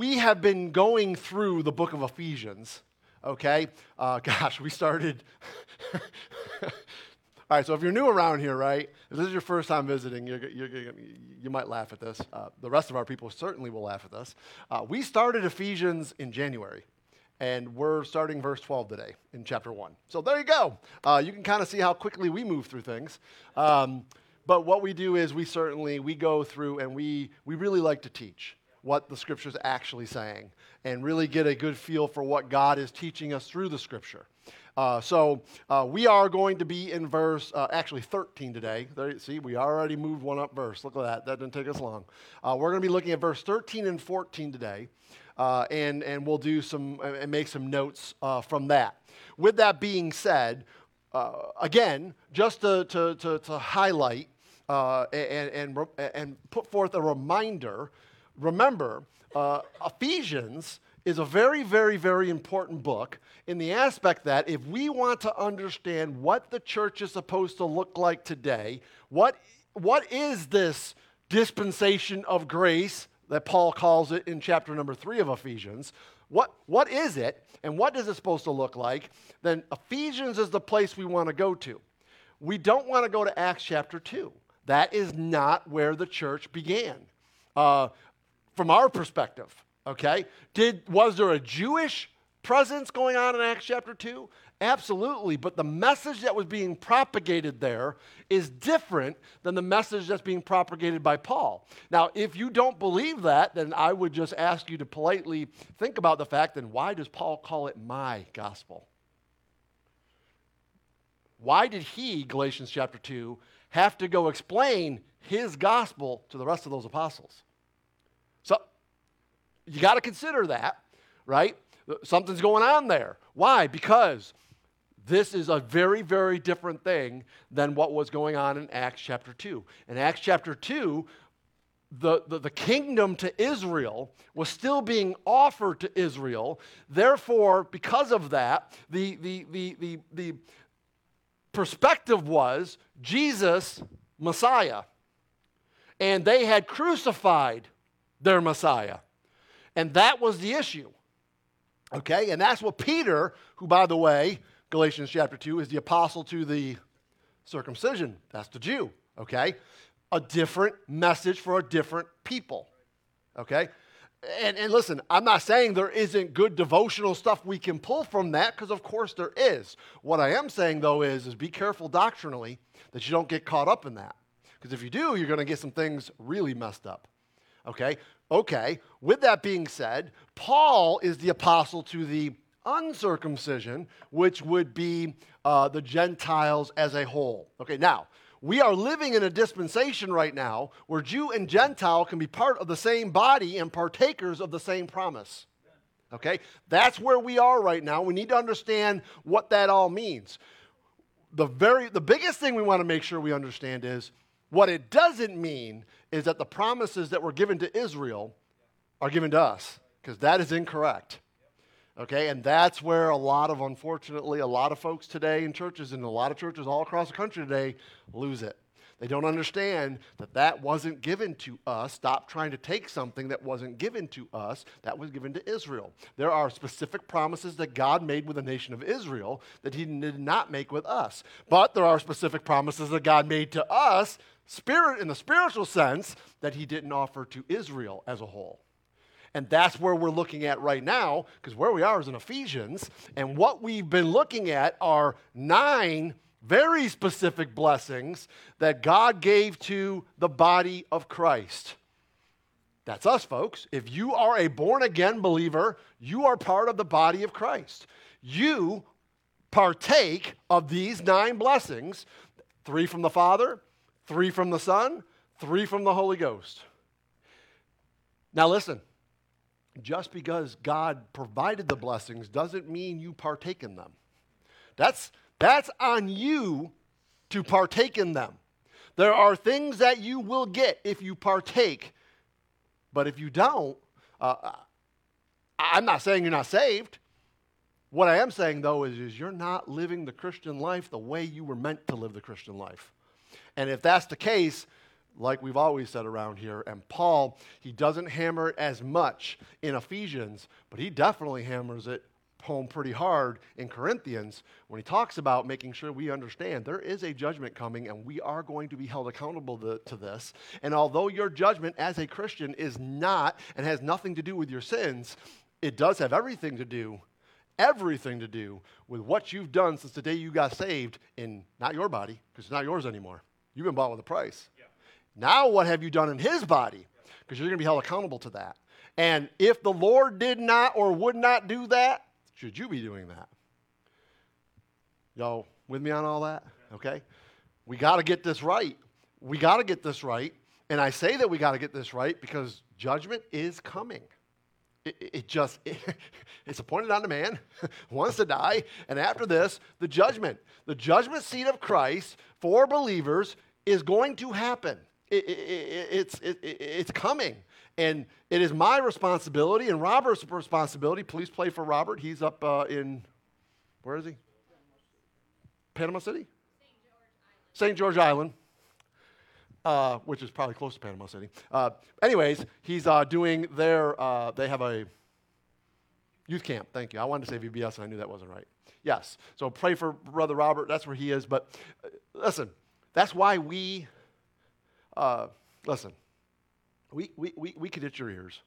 we have been going through the book of Ephesians, okay? Uh, gosh, we started. All right, so if you're new around here, right, if this is your first time visiting, you're, you're, you're, you might laugh at this. Uh, the rest of our people certainly will laugh at this. Uh, we started Ephesians in January, and we're starting verse 12 today in chapter 1. So there you go. Uh, you can kind of see how quickly we move through things. Um, but what we do is we certainly, we go through and we, we really like to teach what the scripture's actually saying and really get a good feel for what God is teaching us through the scripture. Uh, so uh, we are going to be in verse, uh, actually 13 today. There, see, we already moved one up verse. Look at that. That didn't take us long. Uh, we're going to be looking at verse 13 and 14 today, uh, and, and we'll do some and make some notes uh, from that. With that being said, again, just to, to, to, to highlight and, and, and put forth a reminder, remember, Ephesians is a very, very, very important book in the aspect that if we want to understand what the church is supposed to look like today, what, what is this dispensation of grace that Paul calls it in chapter number three of Ephesians? What, what is it and what is it supposed to look like? Then Ephesians is the place we want to go to. We don't want to go to Acts chapter 2. That is not where the church began uh, from our perspective. Okay? Did, was there a Jewish presence going on in Acts chapter 2? Absolutely, but the message that was being propagated there is different than the message that's being propagated by Paul. Now, if you don't believe that, then I would just ask you to politely think about the fact then why does Paul call it my gospel? Why did he, Galatians chapter 2, have to go explain his gospel to the rest of those apostles? So, you got to consider that, right? Something's going on there. Why? Because this is a very, very different thing than what was going on in Acts chapter 2. In Acts chapter 2, the, the, the, kingdom to Israel was still being offered to Israel. Therefore, because of that, the, the, the, the, the perspective was Jesus, Messiah. And they had crucified their Messiah. And that was the issue. Okay? And that's what Peter, who, by the way, Galatians chapter 2, is the apostle to the circumcision. That's the Jew. Okay? A different message for a different people. Okay? And, and listen, I'm not saying there isn't good devotional stuff we can pull from that, because of course there is. What I am saying, though, is, is be careful doctrinally that you don't get caught up in that. Because if you do, you're going to get some things really messed up. Okay? Okay, with that being said, Paul is the apostle to the uncircumcision, which would be uh, the Gentiles as a whole. Okay, now, we are living in a dispensation right now where Jew and Gentile can be part of the same body and partakers of the same promise. Okay, that's where we are right now. We need to understand what that all means. The, very, the biggest thing we want to make sure we understand is what it doesn't mean is that the promises that were given to Israel are given to us, because that is incorrect. Okay, and that's where a lot of, unfortunately, a lot of folks today in churches and a lot of churches all across the country today lose it. They don't understand that that wasn't given to us. Stop trying to take something that wasn't given to us, that was given to Israel. There are specific promises that God made with the nation of Israel that He did not make with us. But there are specific promises that God made to us spirit in the spiritual sense that he didn't offer to Israel as a whole. And that's where we're looking at right now, because where we are is in Ephesians, and what we've been looking at are nine very specific blessings that God gave to the body of Christ. That's us, folks. If you are a born again believer, you are part of the body of Christ. You partake of these nine blessings three from the Father, three from the Son, three from the Holy Ghost. Now, listen, just because God provided the blessings doesn't mean you partake in them. That's, that's on you to partake in them. There are things that you will get if you partake, but if you don't, uh, I'm not saying you're not saved. What I am saying, though, is, is you're not living the Christian life the way you were meant to live the Christian life. And if that's the case, like we've always said around here. And Paul, he doesn't hammer it as much in Ephesians, but he definitely hammers it home pretty hard in Corinthians when he talks about making sure we understand there is a judgment coming and we are going to be held accountable to, to, this. And although your judgment as a Christian is not and has nothing to do with your sins, it does have everything to do, everything to do with what you've done since the day you got saved in not your body, because it's not yours anymore. You've been bought with a price. Yeah. Now, what have you done in his body? Because you're going to be held accountable to that. And if the Lord did not or would not do that, should you be doing that? Y'all with me on all that? Okay? We got to get this right. We got to get this right. And I say that we got to get this right because judgment is coming. It, it just, it, it's appointed on the man, wants to die. And after this, the judgment. The judgment seat of Christ for believers is going to happen. It, it's, it's coming. And it is my responsibility and Robert's responsibility. Please play for Robert. He's up uh, in, where is he? Panama City? St. George Island. Uh, which is probably close to Panama City. Uh, anyways, he's uh, doing their, uh, they have a youth camp. Thank you. I wanted to say VBS and I knew that wasn't right. Yes. So pray for Brother Robert. That's where he is. But uh, listen, that's why we, uh, listen, we, we, we, we could hit your ears.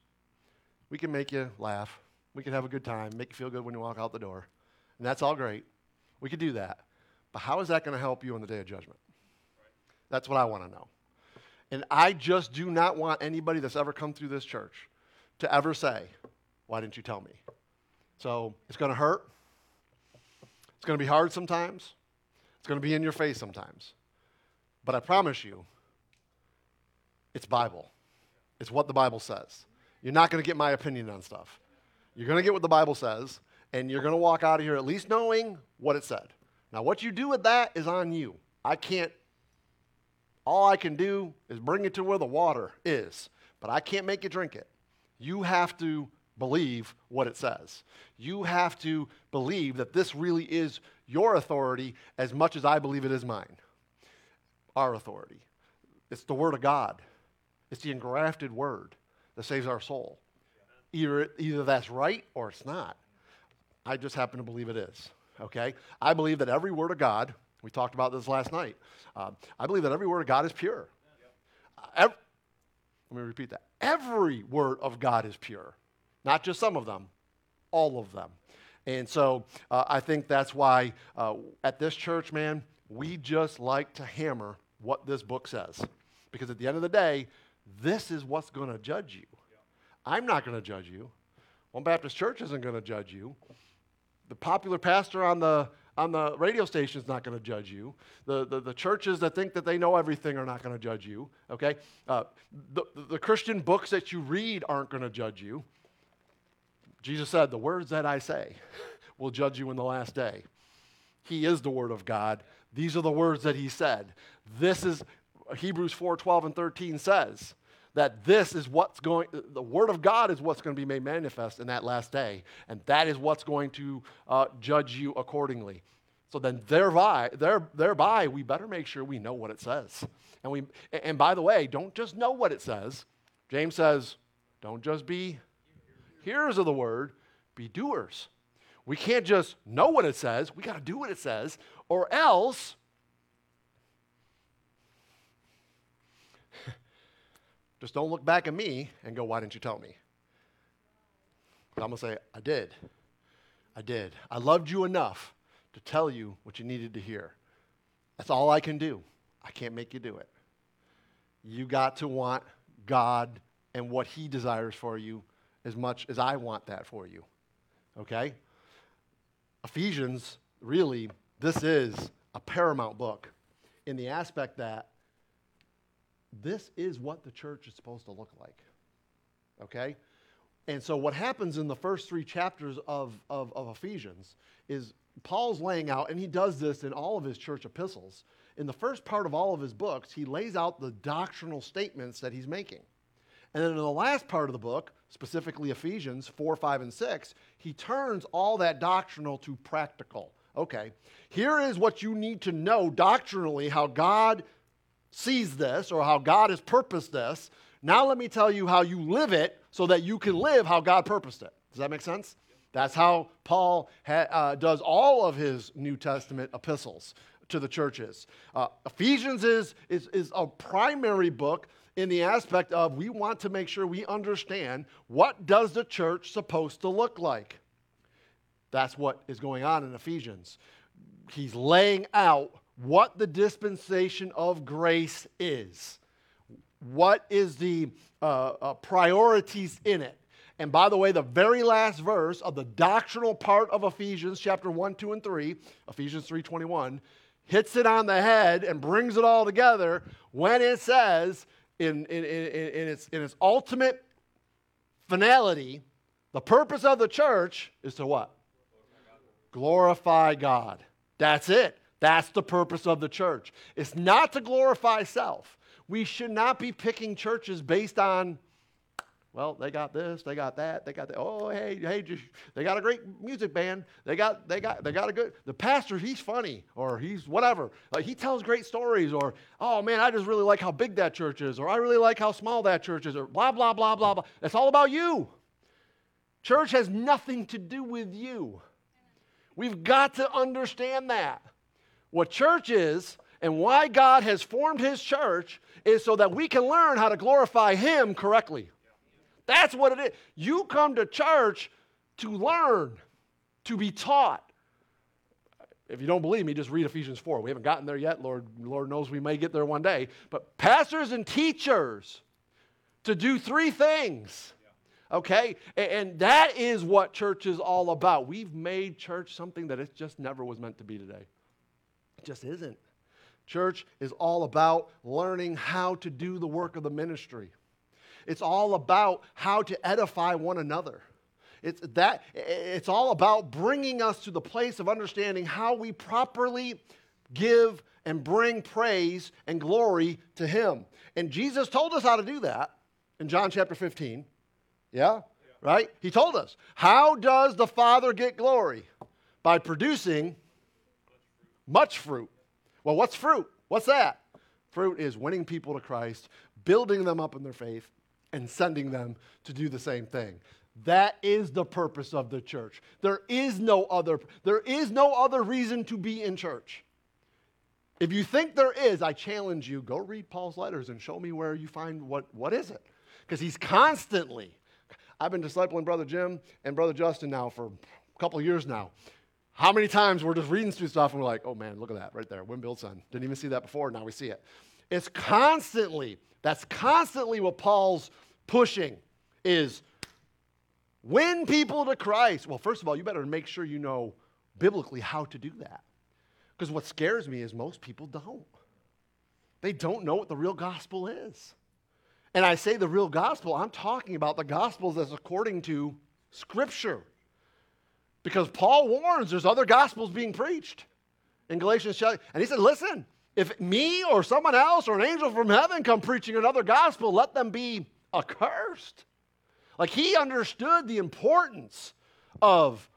We can make you laugh. We can have a good time, make you feel good when you walk out the door. And that's all great. We could do that. But how is that going to help you on the day of judgment? That's what I want to know. And I just do not want anybody that's ever come through this church to ever say, Why didn't you tell me? So it's going to hurt. It's going to be hard sometimes. It's going to be in your face sometimes. But I promise you, it's Bible. It's what the Bible says. You're not going to get my opinion on stuff. You're going to get what the Bible says, and you're going to walk out of here at least knowing what it said. Now, what you do with that is on you. I can't, all I can do is bring it to where the water is, but I can't make you drink it. You have to believe what it says. You have to believe that this really is your authority as much as I believe it is mine. Our authority. It's the Word of God. It's the engrafted word that saves our soul. Either, either that's right or it's not. I just happen to believe it is. Okay? I believe that every word of God, we talked about this last night, uh, I believe that every word of God is pure. Every, let me repeat that. Every word of God is pure, not just some of them, all of them. And so uh, I think that's why uh, at this church, man, we just like to hammer what this book says. Because at the end of the day, this is what's going to judge you. I'm not going to judge you. One Baptist Church isn't going to judge you. The popular pastor on the on the radio station is not going to judge you. The, the, the, churches that think that they know everything are not going to judge you, okay? Uh, the, the Christian books that you read aren't going to judge you. Jesus said, The words that I say will judge you in the last day. He is the Word of God. These are the words that He said. This is, Hebrews 4 12 and 13 says that this is what's going, the Word of God is what's going to be made manifest in that last day. And that is what's going to uh, judge you accordingly. So then thereby, there, thereby, we better make sure we know what it says. And, we, and by the way, don't just know what it says. James says, don't just be hearers of the word, be doers. We can't just know what it says, we got to do what it says, or else Just don't look back at me and go, why didn't you tell me? But I'm going to say, I did. I did. I loved you enough to tell you what you needed to hear. That's all I can do. I can't make you do it. You got to want God and what He desires for you as much as I want that for you. Okay? Ephesians, really, this is a paramount book in the aspect that this is what the church is supposed to look like. Okay? And so, what happens in the first three chapters of, of, of, Ephesians is Paul's laying out, and he does this in all of his church epistles. In the first part of all of his books, he lays out the doctrinal statements that he's making. And then in the last part of the book, specifically Ephesians 4, 5, and 6, he turns all that doctrinal to practical. Okay, here is what you need to know doctrinally how God sees this or how God has purposed this. Now let me tell you how you live it so that you can live how God purposed it. Does that make sense? That's how Paul ha- uh, does all of his New Testament epistles to the churches. Uh, Ephesians is, is, is a primary book in the aspect of we want to make sure we understand what does the church supposed to look like. That's what is going on in Ephesians. He's laying out what the dispensation of grace is. What is the uh, uh, priorities in it? And by the way, the very last verse of the doctrinal part of Ephesians chapter 1, 2, and 3, Ephesians 3:21, hits it on the head and brings it all together when it says in, in, in, in, its, in its ultimate finality, the purpose of the church is to what? Glorify God. That's it. That's the purpose of the church. It's not to glorify self. We should not be picking churches based on well, they got this, they got that, they got that. Oh, hey, hey, just, they got a great music band. They got, they got, they got a good. The pastor, he's funny, or he's whatever. Like he tells great stories, or oh man, I just really like how big that church is, or I really like how small that church is, or blah blah blah blah blah. It's all about you. Church has nothing to do with you. We've got to understand that. What church is and why God has formed His church is so that we can learn how to glorify Him correctly. That's what it is. You come to church to learn, to be taught. If you don't believe me, just read Ephesians 4. We haven't gotten there yet. Lord, Lord knows we may get there one day. But pastors and teachers to do three things. Okay? And that is what church is all about. We've made church something that it just never was meant to be today. It just isn't. Church is all about learning how to do the work of the ministry. It's all about how to edify one another. It's, that, it's all about bringing us to the place of understanding how we properly give and bring praise and glory to Him. And Jesus told us how to do that in John chapter 15. Yeah? yeah? Right? He told us. How does the Father get glory? By producing much fruit. Well, what's fruit? What's that? Fruit is winning people to Christ, building them up in their faith, and sending them to do the same thing. That is the purpose of the church. There is no other there is no other reason to be in church. If you think there is, I challenge you, go read Paul's letters and show me where you find what what is it? Because he's constantly I've been discipling brother Jim and brother Justin now for a couple years now. How many times we're just reading through stuff and we're like, oh man, look at that right there. Win son. Didn't even see that before. Now we see it. It's constantly, that's constantly what Paul's pushing is win people to Christ. Well, first of all, you better make sure you know biblically how to do that. Because what scares me is most people don't. They don't know what the real gospel is. And I say the real gospel, I'm talking about the gospels as according to Scripture. Because Paul warns there's other gospels being preached in Galatians. And he said, listen, if me or someone else or an angel from heaven come preaching another gospel, let them be accursed. Like he understood the importance of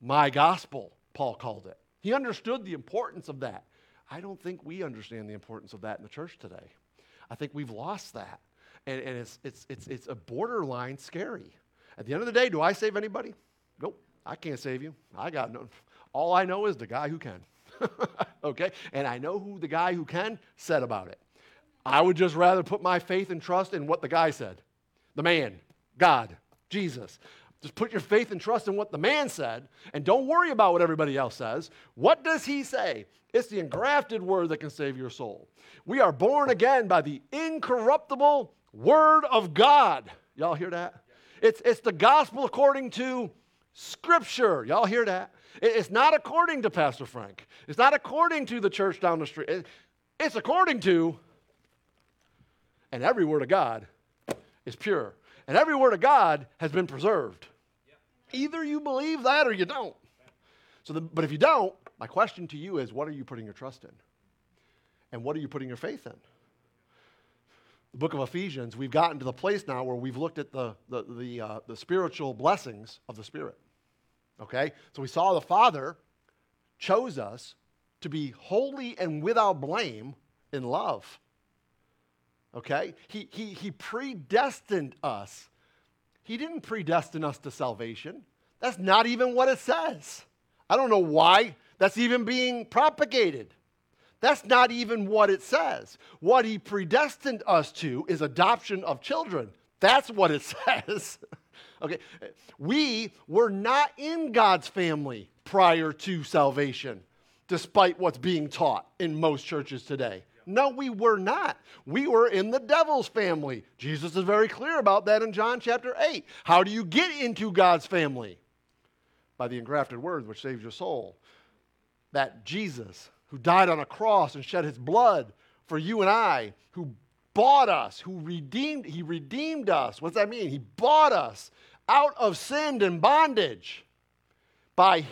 my gospel, Paul called it. He understood the importance of that. I don't think we understand the importance of that in the church today. I think we've lost that. And, and it's, it's, it's, it's a borderline scary. At the end of the day, do I save anybody? Nope, I can't save you. I got no. All I know is the guy who can. okay? And I know who the guy who can said about it. I would just rather put my faith and trust in what the guy said the man, God, Jesus. Just put your faith and trust in what the man said and don't worry about what everybody else says. What does he say? It's the engrafted word that can save your soul. We are born again by the incorruptible word of God. Y'all hear that? It's, it's the gospel according to scripture. Y'all hear that? It's not according to Pastor Frank. It's not according to the church down the street. It's according to and every word of God is pure. And every word of God has been preserved. Either you believe that or you don't. So, the, but if you don't, my question to you is what are you putting your trust in? And what are you putting your faith in? The book of Ephesians, we've gotten to the place now where we've looked at the, the, the, uh, the spiritual blessings of the Spirit. Okay? So we saw the Father chose us to be holy and without blame in love. Okay? He, he, he predestined us. He didn't predestine us to salvation. That's not even what it says. I don't know why that's even being propagated. That's not even what it says. What he predestined us to is adoption of children. That's what it says. Okay. We were not in God's family prior to salvation, despite what's being taught in most churches today. No, we were not. We were in the devil's family. Jesus is very clear about that in John chapter 8. How do you get into God's family? By the engrafted word which saves your soul. That Jesus, who died on a cross and shed his blood for you and I, who bought us, who redeemed, he redeemed us. What does that mean? He bought us out of sin and bondage by,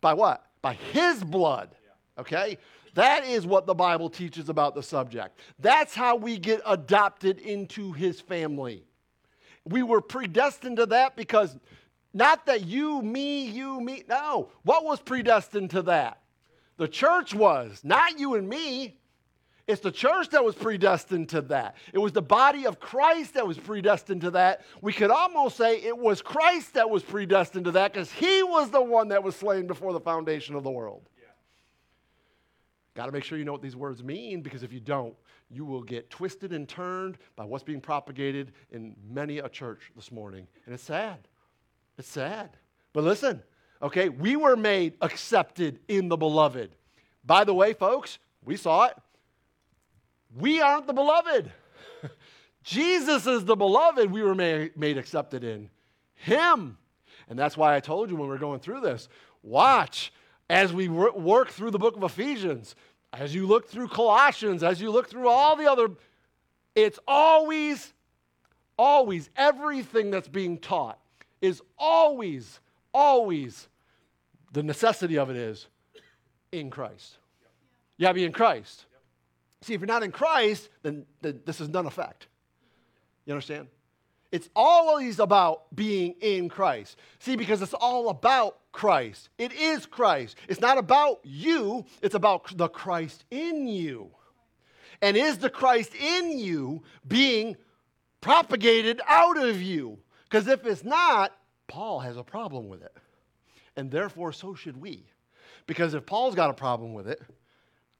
by what? By his blood. Okay? That is what the Bible teaches about the subject. That's how we get adopted into his family. We were predestined to that because not that you, me, you, me. No. What was predestined to that? The church was, not you and me. It's the church that was predestined to that. It was the body of Christ that was predestined to that. We could almost say it was Christ that was predestined to that because he was the one that was slain before the foundation of the world. Got to make sure you know what these words mean because if you don't, you will get twisted and turned by what's being propagated in many a church this morning. And it's sad. It's sad. But listen, okay, we were made accepted in the beloved. By the way, folks, we saw it. We aren't the beloved. Jesus is the beloved we were made, accepted in. Him. And that's why I told you when we are going through this watch as we work through the book of Ephesians, as you look through Colossians, as you look through all the other, it's always, always, everything that's being taught is always, always, the necessity of it is in Christ. You gotta be in Christ. See, if you're not in Christ, then, then this is none effect. You understand? It's always about being in Christ. See, because it's all about Christ. It is Christ. It's not about you, it's about the Christ in you. And is the Christ in you being propagated out of you? Because if it's not, Paul has a problem with it. And therefore, so should we. Because if Paul's got a problem with it,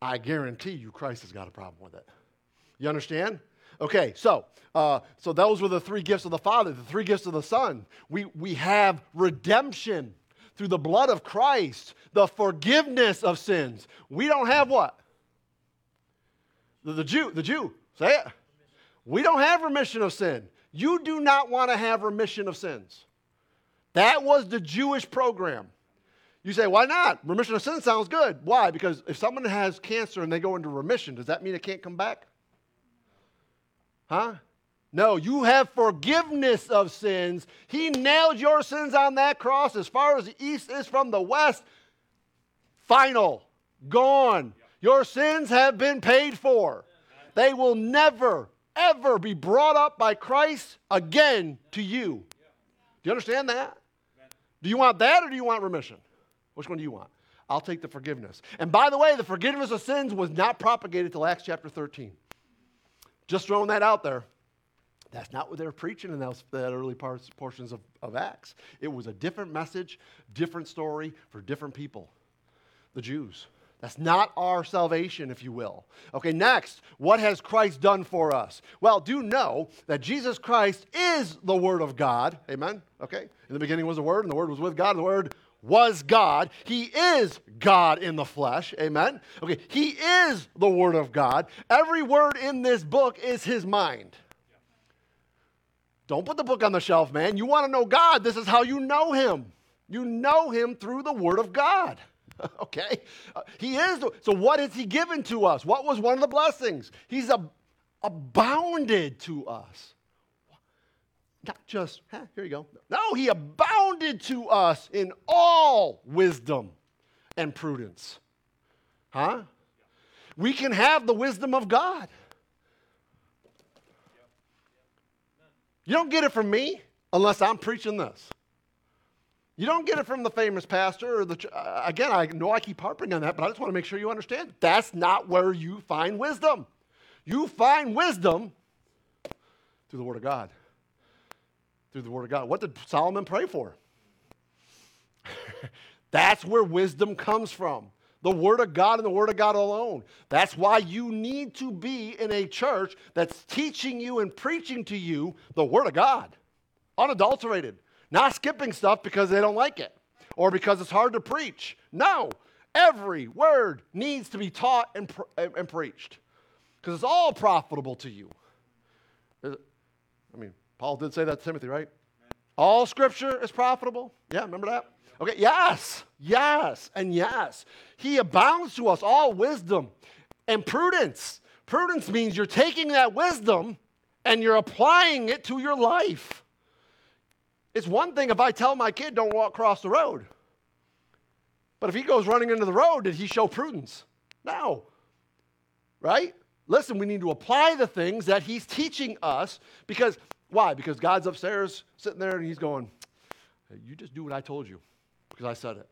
I guarantee you Christ has got a problem with it. You understand? Okay, so uh, so those were the three gifts of the Father, the three gifts of the Son. We we have redemption through the blood of Christ, the forgiveness of sins. We don't have what? The, the Jew, the Jew, say it. We don't have remission of sin. You do not want to have remission of sins. That was the Jewish program. You say, why not? Remission of sin sounds good. Why? Because if someone has cancer and they go into remission, does that mean it can't come back? Huh? No, you have forgiveness of sins. He nailed your sins on that cross as far as the east is from the west. Final, gone. Your sins have been paid for. They will never, ever be brought up by Christ again to you. Do you understand that? Do you want that or do you want remission? Which one do you want? I'll take the forgiveness. And by the way, the forgiveness of sins was not propagated till Acts chapter 13. Just throwing that out there. That's not what they were preaching in those that early parts, portions of, of Acts. It was a different message, different story for different people. The Jews. That's not our salvation, if you will. Okay, next, what has Christ done for us? Well, do know that Jesus Christ is the Word of God. Amen? Okay? In the beginning was the Word, and the Word was with God, and the Word was God. He is God in the flesh. Amen? Okay, He is the Word of God. Every word in this book is His mind. Don't put the book on the shelf, man. You want to know God, this is how you know Him. You know Him through the Word of God. okay? Uh, he is. The, so, what has He given to us? What was one of the blessings? He's ab- abounded to us. Not just, huh, here you go. No, He abounded to us in all wisdom and prudence. Huh? We can have the wisdom of God. You don't get it from me unless I'm preaching this. You don't get it from the famous pastor or the. Uh, again, I know I keep harping on that, but I just want to make sure you understand that's not where you find wisdom. You find wisdom through the Word of God. Through the Word of God. What did Solomon pray for? That's where wisdom comes from. The Word of God and the Word of God alone. That's why you need to be in a church that's teaching you and preaching to you the Word of God, unadulterated, not skipping stuff because they don't like it or because it's hard to preach. No, every word needs to be taught and, and preached because it's all profitable to you. Paul did say that to Timothy, right? All scripture is profitable. Yeah, remember that? Okay, yes, yes, and yes. He abounds to us all wisdom and prudence. Prudence means you're taking that wisdom and you're applying it to your life. It's one thing if I tell my kid, don't walk across the road. But if he goes running into the road, did he show prudence? No. Right? Listen, we need to apply the things that he's teaching us because, why? Because God's upstairs sitting there and he's going, You just do what I told you because I said it.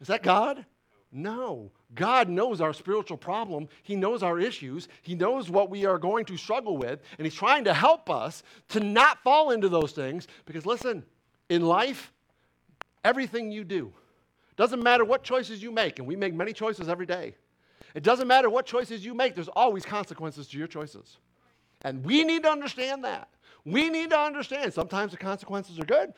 Is that God? No. God knows our spiritual problem. He knows our issues. He knows what we are going to struggle with. And He's trying to help us to not fall into those things because, listen, in life, everything you do, doesn't matter what choices you make, and we make many choices every day. It doesn't matter what choices you make, there's always consequences to your choices. And we need to understand that. We need to understand sometimes the consequences are good,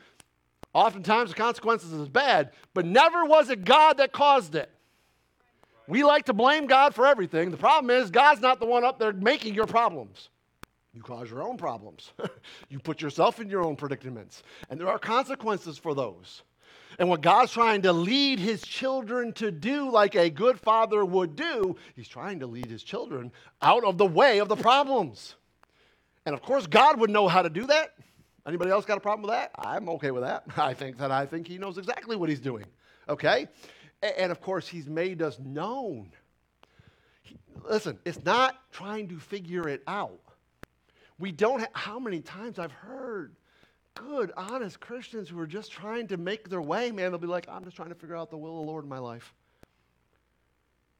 oftentimes the consequences is bad, but never was it God that caused it. We like to blame God for everything. The problem is, God's not the one up there making your problems. You cause your own problems. you put yourself in your own predicaments. And there are consequences for those. And what God's trying to lead his children to do, like a good father would do, he's trying to lead his children out of the way of the problems. And of course, God would know how to do that. Anybody else got a problem with that? I'm okay with that. I think that I think he knows exactly what he's doing. Okay? And of course, he's made us known. He, listen, it's not trying to figure it out. We don't have, how many times I've heard good, honest Christians who are just trying to make their way, man, they'll be like, I'm just trying to figure out the will of the Lord in my life.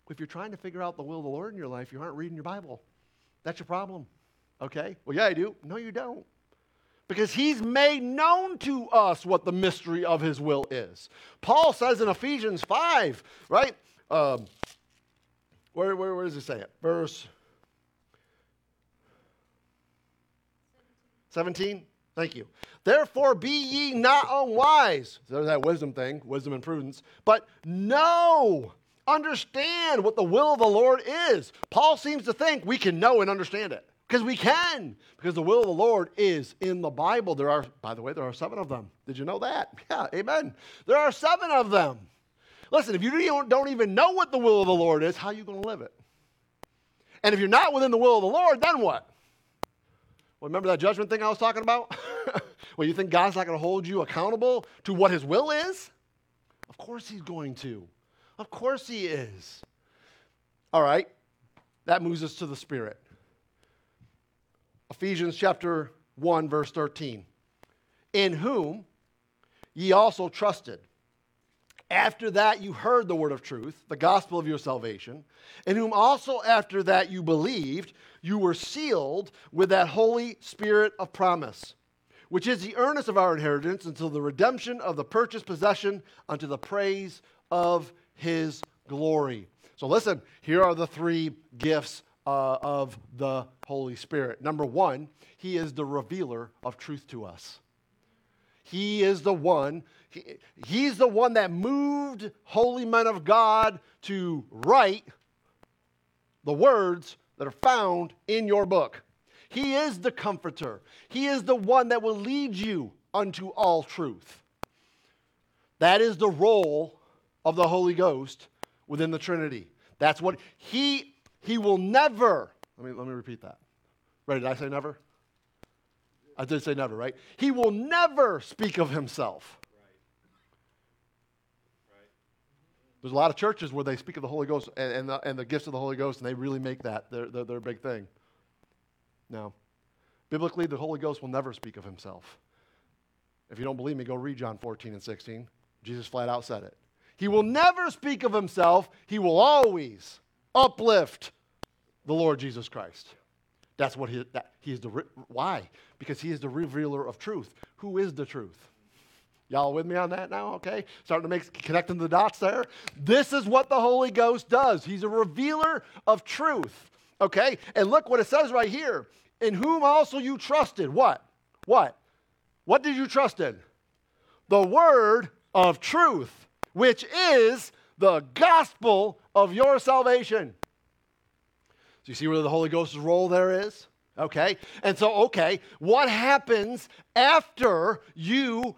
If you're trying to figure out the will of the Lord in your life, you aren't reading your Bible. That's your problem. Okay? Well, yeah, I do. No, you don't. Because he's made known to us what the mystery of his will is. Paul says in Ephesians 5, right? Um, where, where, where does he say it? Verse 17? Thank you. Therefore, be ye not unwise. So there's that wisdom thing, wisdom and prudence. But know, understand what the will of the Lord is. Paul seems to think we can know and understand it. Because we can. Because the will of the Lord is in the Bible. There are, by the way, there are seven of them. Did you know that? Yeah, amen. There are seven of them. Listen, if you don't even know what the will of the Lord is, how are you going to live it? And if you're not within the will of the Lord, then what? Well, remember that judgment thing I was talking about? well, you think God's not going to hold you accountable to what His will is? Of course He's going to. Of course He is. All right, that moves us to the Spirit. Ephesians chapter 1, verse 13. In whom ye also trusted after that, you heard the word of truth, the gospel of your salvation, in whom also after that you believed, you were sealed with that Holy Spirit of promise, which is the earnest of our inheritance until the redemption of the purchased possession unto the praise of his glory. So, listen, here are the three gifts uh, of the Holy Spirit. Number one, he is the revealer of truth to us. He is the one he, he's the one that moved holy men of God to write the words that are found in your book. He is the comforter. He is the one that will lead you unto all truth. That is the role of the Holy Ghost within the Trinity. That's what he he will never. Let me let me repeat that. Ready? Did I say never? I did say never, right? He will never speak of himself. There's a lot of churches where they speak of the Holy Ghost and, and, the, and the gifts of the Holy Ghost, and they really make that their, their, their big thing. Now, Biblically, the Holy Ghost will never speak of himself. If you don't believe me, go read John 14 and 16. Jesus flat out said it. He will never speak of himself, he will always uplift the Lord Jesus Christ. That's what he, that, he is the, why? Because he is the revealer of truth. Who is the truth? Y'all with me on that now? Okay? Starting to make, connecting the dots there. This is what the Holy Ghost does. He's a revealer of truth. Okay? And look what it says right here. In whom also you trusted. What? What? What did you trust in? The word of truth, which is the gospel of your salvation. So you see where the Holy Ghost's role there is? Okay. And so, okay, what happens after you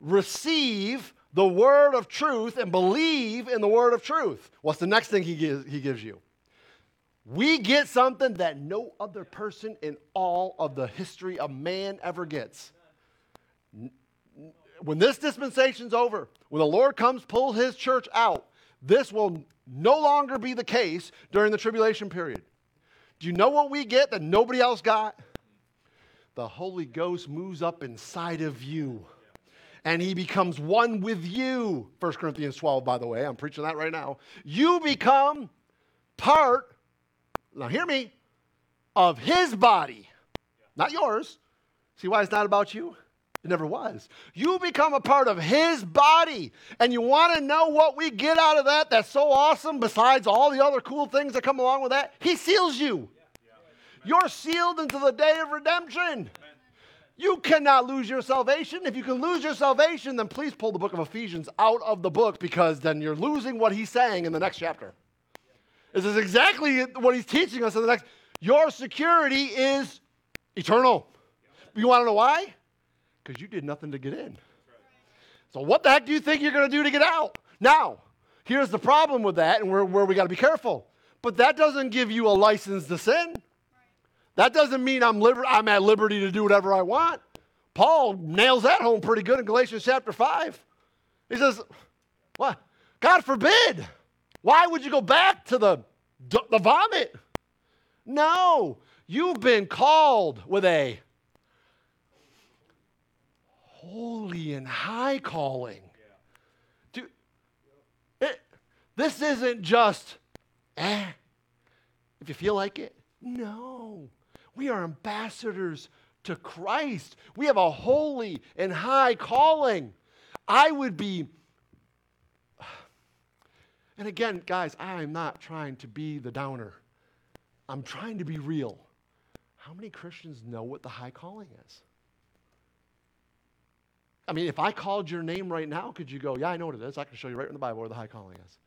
receive the word of truth and believe in the word of truth? What's the next thing he gives, he gives you? We get something that no other person in all of the history of man ever gets. When this dispensation's over, when the Lord comes, pulls his church out, this will no longer be the case during the tribulation period. Do you know what we get that nobody else got? The Holy Ghost moves up inside of you and he becomes one with you. 1 Corinthians 12, by the way, I'm preaching that right now. You become part, now hear me, of his body, not yours. See why it's not about you? It never was. You become a part of his body. And you want to know what we get out of that that's so awesome, besides all the other cool things that come along with that? He seals you. You're sealed until the day of redemption. You cannot lose your salvation. If you can lose your salvation, then please pull the book of Ephesians out of the book because then you're losing what he's saying in the next chapter. This is exactly what he's teaching us in the next. Your security is eternal. You want to know why? Because you did nothing to get in. So, what the heck do you think you're going to do to get out? Now, here's the problem with that, and where, where we got to be careful. But that doesn't give you a license to sin. That doesn't mean I'm, liber- I'm at liberty to do whatever I want. Paul nails that home pretty good in Galatians chapter 5. He says, What? God forbid. Why would you go back to the, the vomit? No, you've been called with a holy and high calling. Dude, it, this isn't just, eh, if you feel like it. No. We are ambassadors to Christ. We have a holy and high calling. I would be, and again, guys, I'm not trying to be the downer. I'm trying to be real. How many Christians know what the high calling is? I mean, if I called your name right now, could you go, Yeah, I know what it is. I can show you right in the Bible where the high calling is.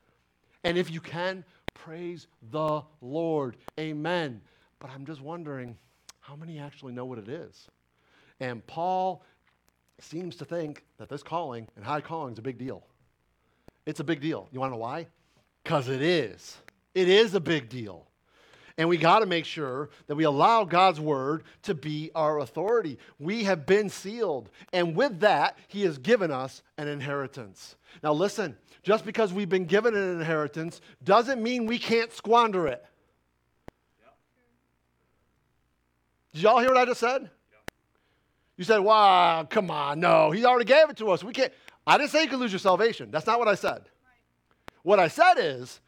And if you can, praise the Lord. Amen. But I'm just wondering how many actually know what it is? And Paul seems to think that this calling and high calling is a big deal. It's a big deal. You want to know why? Because it is. It is a big deal. And we got to make sure that we allow God's word to be our authority. We have been sealed. And with that, He has given us an inheritance. Now, listen, just because we've been given an inheritance doesn't mean we can't squander it. Did y'all hear what I just said? You said, wow, come on, no, he already gave it to us. We can't. I didn't say you could lose your salvation. That's not what I said. What I said is,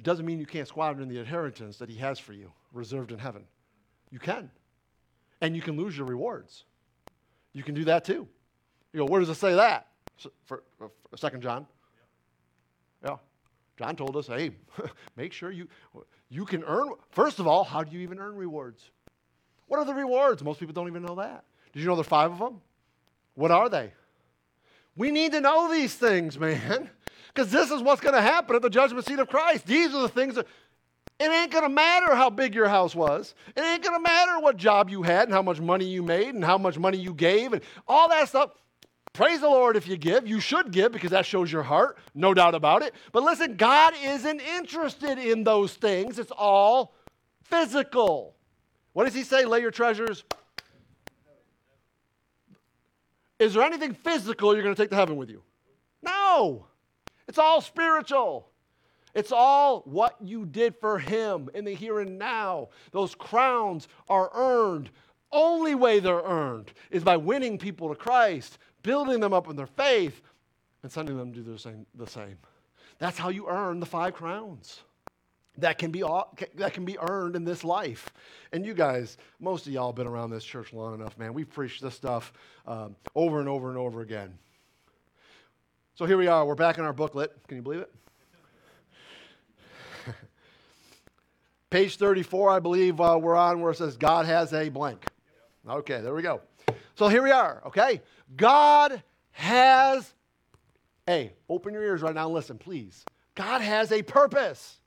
it doesn't mean you can't squander the inheritance that He has for you, reserved in heaven. You can. And you can lose your rewards. You can do that too. You go, where does it say that? For, for, for Second John. Yeah. John told us, hey, make sure you you can earn. First of all, how do you even earn rewards? What are the rewards? Most people don't even know that. Did you know there are five of them? What are they? We need to know these things, man. Because this is what's going to happen at the judgment seat of Christ. These are the things that it ain't going to matter how big your house was. It ain't going to matter what job you had and how much money you made and how much money you gave and all that stuff. Praise the Lord if you give. You should give because that shows your heart, no doubt about it. But listen, God isn't interested in those things. It's all physical. What does he say? Lay your treasures. Is there anything physical you're going to take to heaven with you? No. It's all spiritual. It's all what you did for him in the here and now. Those crowns are earned. Only way they're earned is by winning people to Christ, building them up in their faith, and sending them to do the same. That's how you earn the five crowns. that can be that can be earned in this life. And you guys, most of y'all been around this church long enough, man. We've preached this stuff um, over and over and over again. So here we are. We're back in our booklet. Can you believe it? Page 34, I believe uh, we're on where it says God has a blank. Okay, there we go. So here we are, okay? God has a, open your ears right now and listen, please. God has a purpose.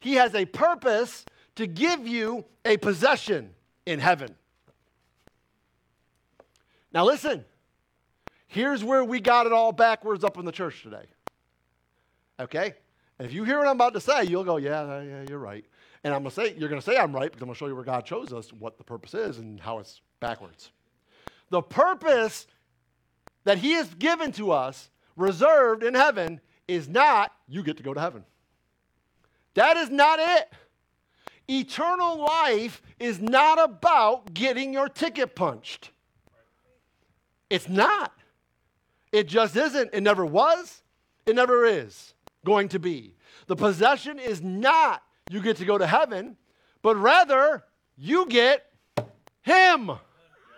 He has a purpose to give you a possession in heaven. Now, listen. Here's where we got it all backwards up in the church today. Okay? And if you hear what I'm about to say, you'll go, yeah, yeah, you're right. And I'm going to say, you're going to say I'm right because I'm going to show you where God chose us, what the purpose is, and how it's backwards. The purpose that He has given to us, reserved in heaven, is not you get to go to heaven. That is not it. Eternal life is not about getting your ticket punched. It's not. It just isn't. It never was. It never is going to be. The possession is not you get to go to heaven, but rather you get Him.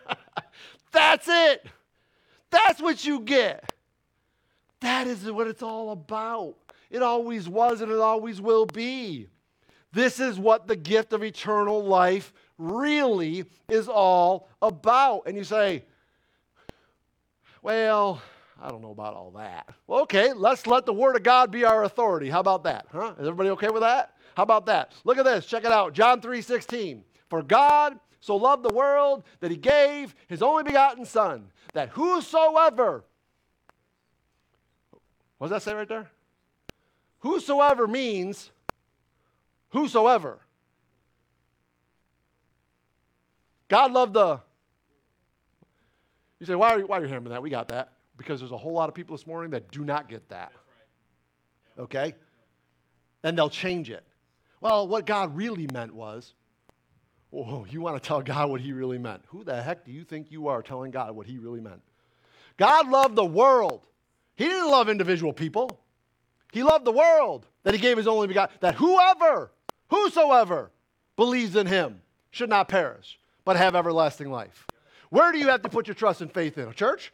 That's it. That's what you get. That is what it's all about. It always was and it always will be. This is what the gift of eternal life really is all about. And you say, well, I don't know about all that. Well, okay, let's let the Word of God be our authority. How about that? Huh? Is everybody okay with that? How about that? Look at this. Check it out. John 3 16. For God so loved the world that he gave his only begotten Son, that whosoever, what does that say right there? Whosoever means whosoever. God loved the. You say, why are you, why are you hammering that? We got that. Because there's a whole lot of people this morning that do not get that. Okay? And they'll change it. Well, what God really meant was, oh, you want to tell God what he really meant. Who the heck do you think you are telling God what he really meant? God loved the world. He didn't love individual people. He loved the world that he gave his only begotten, that whoever, whosoever believes in him should not perish, but have everlasting life. Where do you have to put your trust and faith in? A church?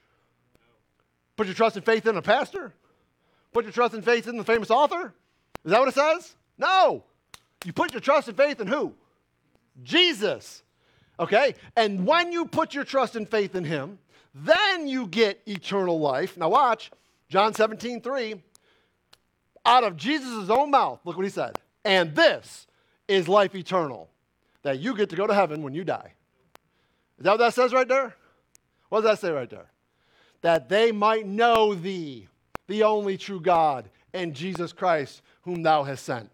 Put your trust and faith in a pastor? Put your trust and faith in the famous author? Is that what it says? No. You put your trust and faith in who? Jesus. Okay? And when you put your trust and faith in him, then you get eternal life. Now watch, John 17, 3 out of Jesus' own mouth. Look what he said. And this is life eternal, that you get to go to heaven when you die. Is that what that says right there? What does that say right there? That they might know thee, the only true God, and Jesus Christ, whom thou hast sent.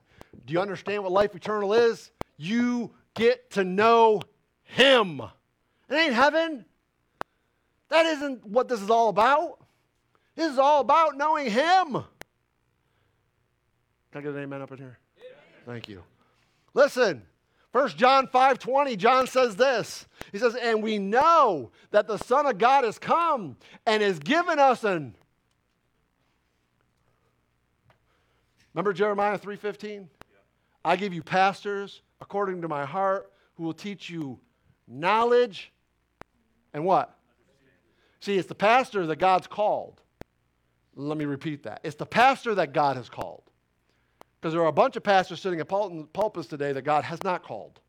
Do you understand what life eternal is? You get to know him. It ain't heaven. That isn't what this is all about. This is all about knowing him. Can I get an amen up in here? Thank you. Listen, 1 John 5 20, John says this. He says, And we know that the Son of God has come and has given us an. Remember Jeremiah 3:15? Yeah. I give you pastors according to my heart who will teach you knowledge and what? See, it's the pastor that God's called. Let me repeat that. It's the pastor that God has called. Because there are a bunch of pastors sitting in pulpits today that God has not called.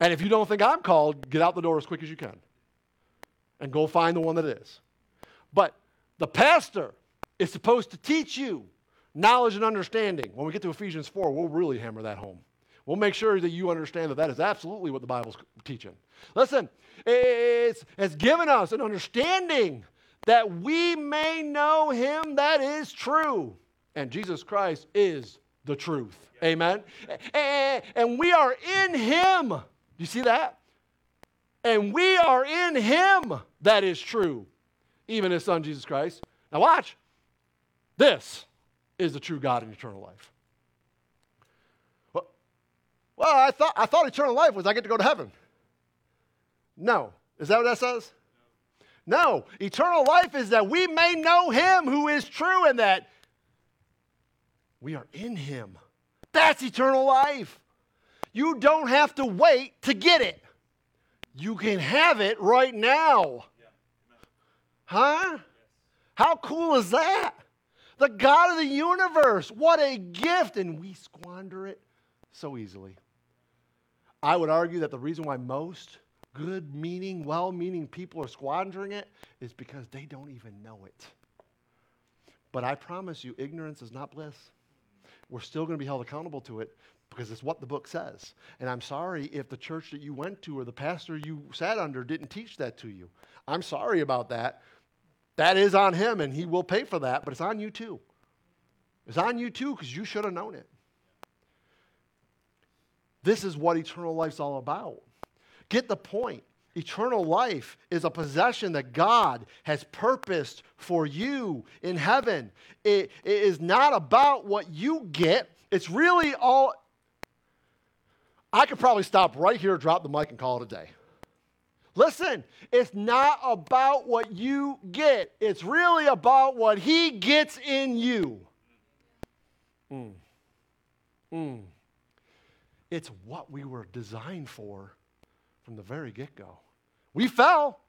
And if you don't think I'm called, get out the door as quick as you can and go find the one that is. But the pastor is supposed to teach you knowledge and understanding. When we get to Ephesians 4, we'll really hammer that home. We'll make sure that you understand that that is absolutely what the Bible's teaching. Listen, it's, it's given us an understanding that we may know him that is true. And Jesus Christ is the truth. Amen. And we are in him. Do you see that? And we are in him that is true, even his son Jesus Christ. Now watch. This is the true God and eternal life. Well, well I, thought, I thought eternal life was I get to go to heaven. No. Is that what that says? No, eternal life is that we may know him who is true and that We are in him. That's eternal life. You don't have to wait to get it. You can have it right now. Huh? How cool is that? The God of the universe. What a gift. And we squander it so easily. I would argue that the reason why most good meaning, well meaning people are squandering it is because they don't even know it. But I promise you, ignorance is not bliss. We're still going to be held accountable to it because it's what the book says. And I'm sorry if the church that you went to or the pastor you sat under didn't teach that to you. I'm sorry about that. That is on him and he will pay for that, but it's on you too. It's on you too because you should have known it. This is what eternal life's all about. Get the point. Eternal life is a possession that God has purposed for you in heaven. It, it is not about what you get. It's really all. I could probably stop right here, drop the mic, and call it a day. Listen, it's not about what you get, it's really about what He gets in you. Mm. Mm. It's what we were designed for from the very get go. We fell.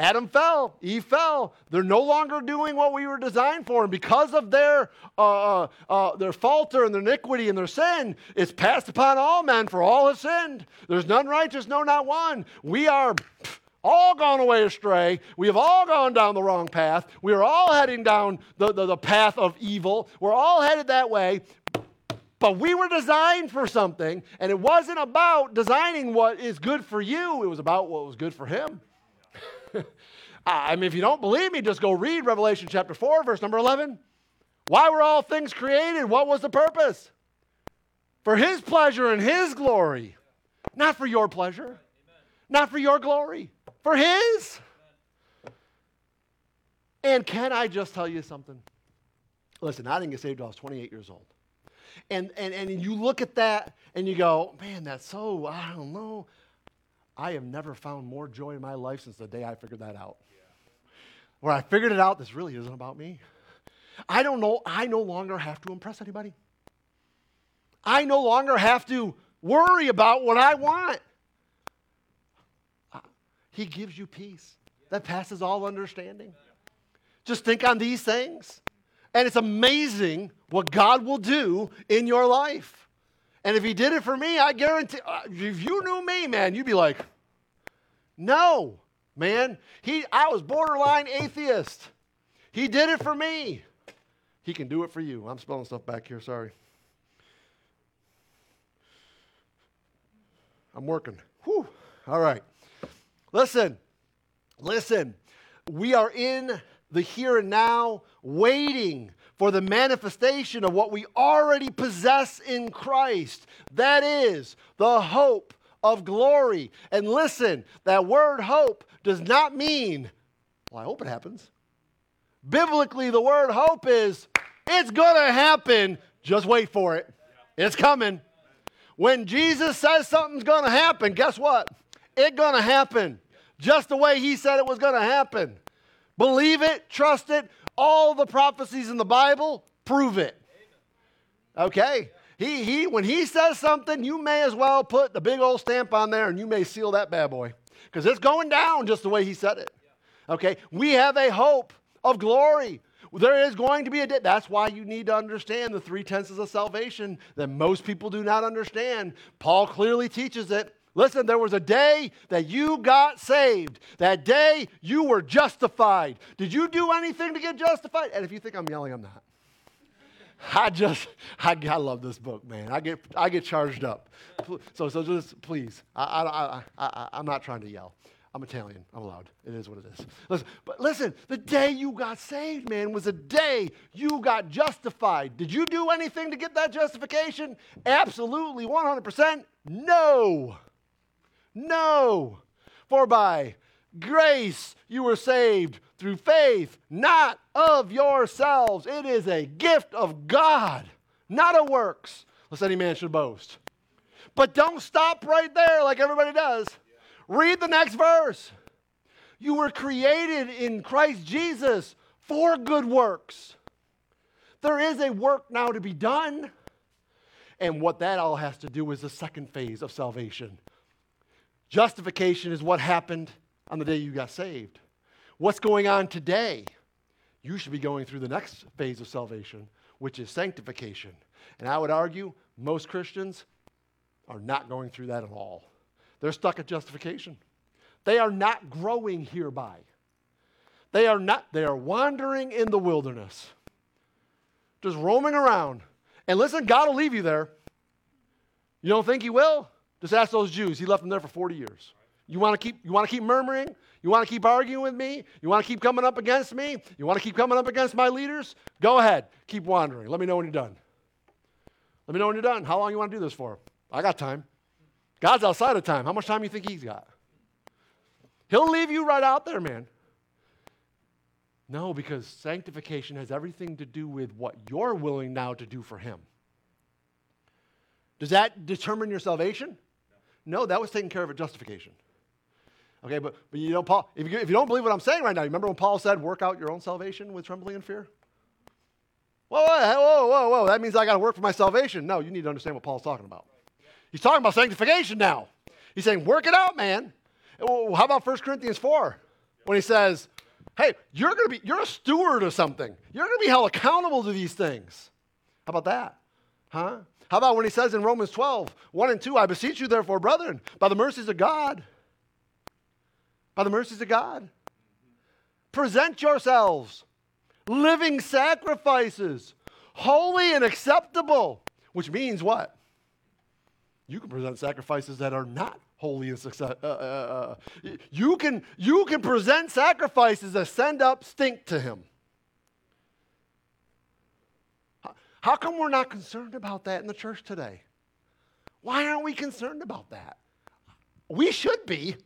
Adam fell. Eve fell. They're no longer doing what we were designed for. And because of their, uh, uh, uh, their falter and their iniquity and their sin, it's passed upon all men, for all have sinned. There's none righteous, no, not one. We are all gone away astray. We have all gone down the wrong path. We are all heading down the, the, the path of evil. We're all headed that way. But we were designed for something, and it wasn't about designing what is good for you, it was about what was good for him. I mean, if you don't believe me, just go read Revelation chapter 4, verse number 11. Why were all things created? What was the purpose? For his pleasure and his glory, not for your pleasure, not for your glory, for his. And can I just tell you something? Listen, I didn't get saved until I was 28 years old. And, and, and you look at that and you go, man, that's so, I don't know. I have never found more joy in my life since the day I figured that out. Where I figured it out, this really isn't about me. I don't know, I no longer have to impress anybody. I no longer have to worry about what I want. He gives you peace that passes all understanding. Just think on these things. And it's amazing what God will do in your life. And if He did it for me, I guarantee, uh, if you knew me, man, you'd be like, no, man. He, I was borderline atheist. He did it for me. He can do it for you. I'm spelling stuff back here, sorry. I'm working. Whew. All right. Listen, listen. We are in the here and now, waiting for the manifestation of what we already possess in Christ. That is the hope of glory. And listen, that word hope does not mean, well, I hope it happens. Biblically, the word hope is, it's going to happen. Just wait for it. It's coming. When Jesus says something's going to happen, guess what? It's going to happen. Just the way he said it was going to happen. Believe it, trust it. All the prophecies in the Bible prove it. Okay? He, he, when he says something, you may as well put the big old stamp on there and you may seal that bad boy because it's going down just the way he said it. Okay? We have a hope of glory. There is going to be a day. That's why you need to understand the three tenses of salvation that most people do not understand. Paul clearly teaches it. Listen, there was a day that you got saved. That day you were justified. Did you do anything to get justified? And if you think I'm yelling, I'm not. I just, I, I love this book, man. I get, I get charged up. So, so just please, I, I, I, I, I'm not trying to yell. I'm Italian. I'm allowed. It is what it is. Listen, but listen, the day you got saved, man, was a day you got justified. Did you do anything to get that justification? Absolutely, 100%. No. No. For by grace you were saved through faith, not of yourselves. It is a gift of God, not of works, lest any man should boast. But don't stop right there like everybody does. Read the next verse. You were created in Christ Jesus for good works. there is a work now to be done. And what that all has to do is the second phase of salvation. Justification is what happened on the day you got saved. What's going on today? You should be going through the next phase of salvation, which is sanctification. And I would argue most Christians are not going through that at all. They're stuck at justification. They are not growing hereby. They are not, they are wandering in the wilderness, just roaming around. And listen, God will leave you there. You don't think He will? Just ask those Jews. He left them there for 40 years. You want to keep, you want to keep murmuring? You want to keep arguing with me? You want to keep coming up against me? You want to keep coming up against my leaders? Go ahead. Keep wandering. Let me know when you're done. Let me know when you're done. How long you want to do this for? I got time. God's outside of time. How much time do you think he's got? He'll leave you right out there, man. No, because sanctification has everything to do with what you're willing now to do for him. Does that determine your salvation? No, that was taken care of at justification. Okay, but, but you know, Paul, if you, if you don't believe what I'm saying right now, you remember when Paul said, work out your own salvation with trembling and fear? Whoa, whoa, whoa, whoa. That means I got to work for my salvation. No, you need to understand what Paul's talking about. He's talking about sanctification now. He's saying, work it out, man. Well, how about 1 Corinthians 4 when he says, hey, you're going to be, you're a steward of something. You're going to be held accountable to these things. How about that? Huh? How about when he says in Romans 12, 1 and 2, I beseech you, therefore, brethren, by the mercies of God, by the mercies of God, present yourselves living sacrifices, holy and acceptable, which means what? You can present sacrifices that are not holy and success. Uh, uh, uh, you, can, you can present sacrifices that send up stink to him. How come we're not concerned about that in the church today? Why aren't we concerned about that? We should be.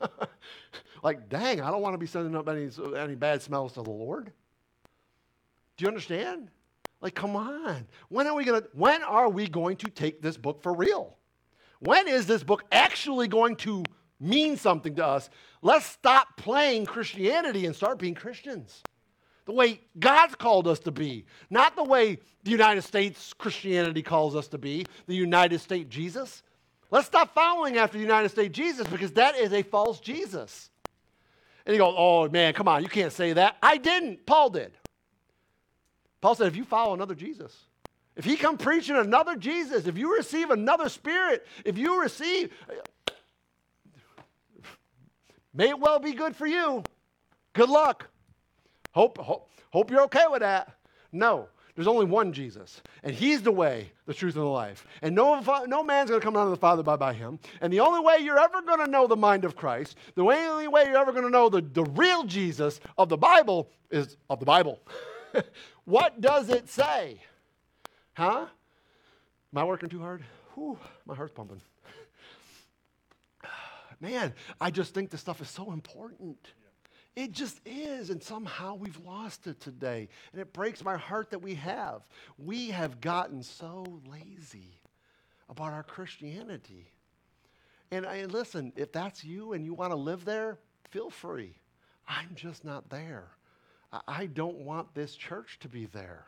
like, dang, I don't want to be sending up any, any bad smells to the Lord. Do you understand? Like, come on. When are we gonna when are we going to take this book for real? When is this book actually going to mean something to us? Let's stop playing Christianity and start being Christians the way God's called us to be, not the way the United States Christianity calls us to be, the United States Jesus. Let's stop following after the United States Jesus because that is a false Jesus. And you go, oh man, come on, you can't say that. I didn't. Paul did. Paul said, if you follow another Jesus, if he come preaching another Jesus, if you receive another spirit, if you receive, may it well be good for you. Good luck. Hope, hope, hope you're okay with that. No, there's only one Jesus, and He's the way, the truth, and the life. And no, no man's going to come down to the Father but by Him. And the only way you're ever going to know the mind of Christ, the only way you're ever going to know the, the real Jesus of the Bible is of the Bible. what does it say? Huh? Am I working too hard? Whew, my heart's pumping. Man, I just think this stuff is so important. It just is, and somehow we've lost it today. And it breaks my heart that we have. We have gotten so lazy about our Christianity. And I, listen, if that's you and you want to live there, feel free. I'm just not there. I, I don't want this church to be there.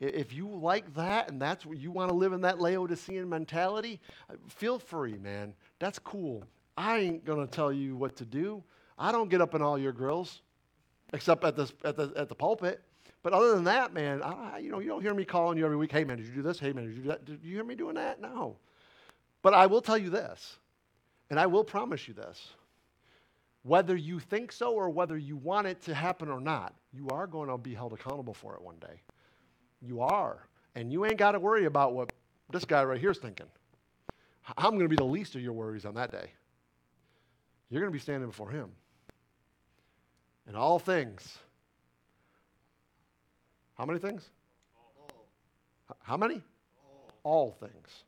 If you like that and that's what you want to live in that Laodicean mentality, uh, feel free, man. That's cool. I ain't going to tell you what to do. I don't get up in all your grills, except at the, at the, at the pulpit. But other than that, man, I, you know, you don't hear me calling you every week, hey, man, did you do this? Hey, man, did you do that? Did you hear me doing that? No. But I will tell you this, and I will promise you this. Whether you think so or whether you want it to happen or not, you are going to be held accountable for it one day. You are. And you ain't got to worry about what this guy right here is thinking. I'm going to be the least of your worries on that day. You're going to be standing before him. In all things. How many things? All. How many? All. all things.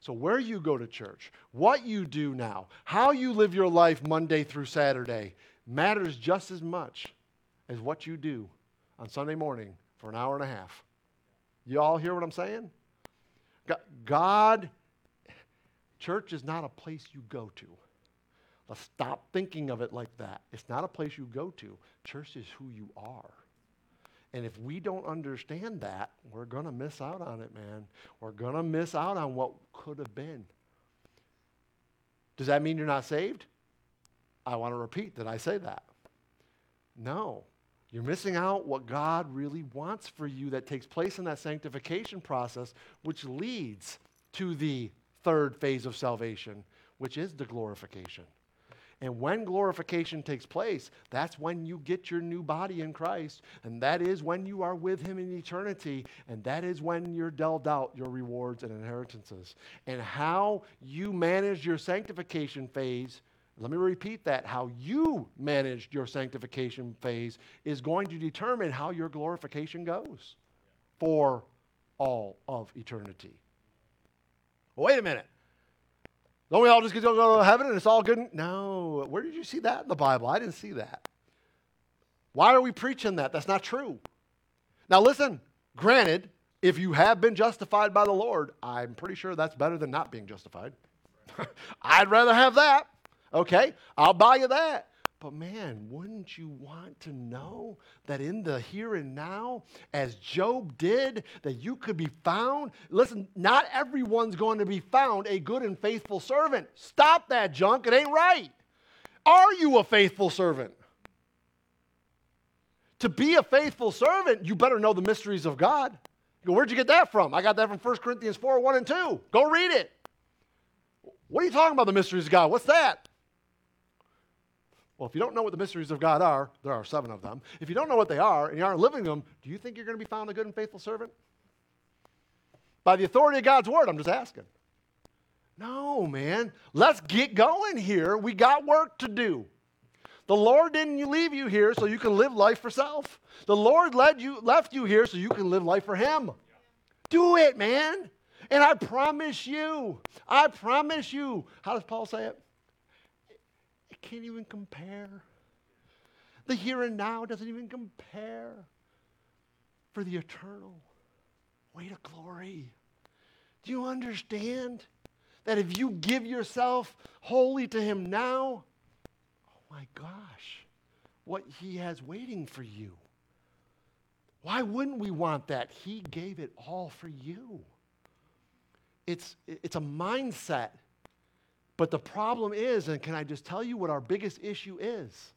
So, where you go to church, what you do now, how you live your life Monday through Saturday matters just as much as what you do on Sunday morning for an hour and a half. You all hear what I'm saying? God, church is not a place you go to. Let's stop thinking of it like that. It's not a place you go to. Church is who you are. And if we don't understand that, we're going to miss out on it, man. We're going to miss out on what could have been. Does that mean you're not saved? I want to repeat that I say that. No. You're missing out what God really wants for you that takes place in that sanctification process, which leads to the third phase of salvation, which is the glorification. And when glorification takes place, that's when you get your new body in Christ. And that is when you are with Him in eternity. And that is when you're dealt out your rewards and inheritances. And how you manage your sanctification phase, let me repeat that. How you manage your sanctification phase is going to determine how your glorification goes for all of eternity. Wait a minute. Don't we all just get to go to heaven and it's all good? No. Where did you see that in the Bible? I didn't see that. Why are we preaching that? That's not true. Now, listen, granted, if you have been justified by the Lord, I'm pretty sure that's better than not being justified. I'd rather have that. Okay, I'll buy you that. But man, wouldn't you want to know that in the here and now, as Job did, that you could be found? Listen, not everyone's going to be found a good and faithful servant. Stop that junk. It ain't right. Are you a faithful servant? To be a faithful servant, you better know the mysteries of God. Go, where'd you get that from? I got that from 1 Corinthians 4 1 and 2. Go read it. What are you talking about, the mysteries of God? What's that? Well, if you don't know what the mysteries of God are, there are seven of them. If you don't know what they are and you aren't living them, do you think you're going to be found a good and faithful servant? By the authority of God's word, I'm just asking. No, man. Let's get going here. We got work to do. The Lord didn't leave you here so you can live life for self. The Lord led you, left you here so you can live life for Him. Do it, man. And I promise you, I promise you, how does Paul say it? Can't even compare. The here and now doesn't even compare for the eternal weight of glory. Do you understand that if you give yourself wholly to Him now, oh my gosh, what He has waiting for you? Why wouldn't we want that? He gave it all for you. It's, it's a mindset but the problem is, and can I just tell you what our biggest issue is?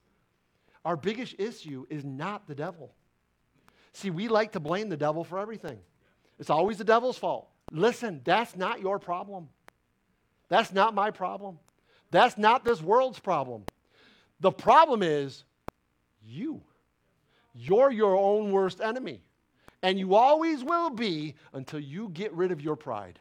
Our biggest issue is not the devil. See, we like to blame the devil for everything. It's always the devil's fault. Listen, that's not your problem. That's not my problem. That's not this world's problem. The problem is you. You're your own worst enemy. And you always will be until you get rid of your pride.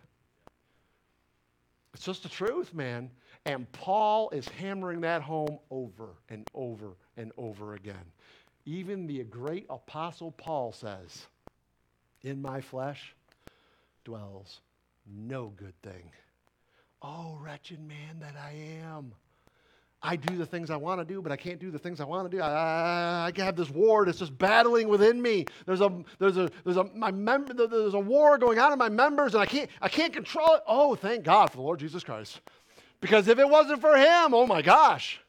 It's just the truth, man. And Paul is hammering that home over and over and over again. Even the great apostle Paul says, In my flesh dwells no good thing. Oh, wretched man that I am. I do the things I want to do, but I can't do the things I want to do. I, I, I have this war that's just battling within me. There's a, there's a, there's a, my mem- there's a war going on in my members, and I can't, I can't control it. Oh, thank God for the Lord Jesus Christ. Because if it wasn't for Him, oh my gosh,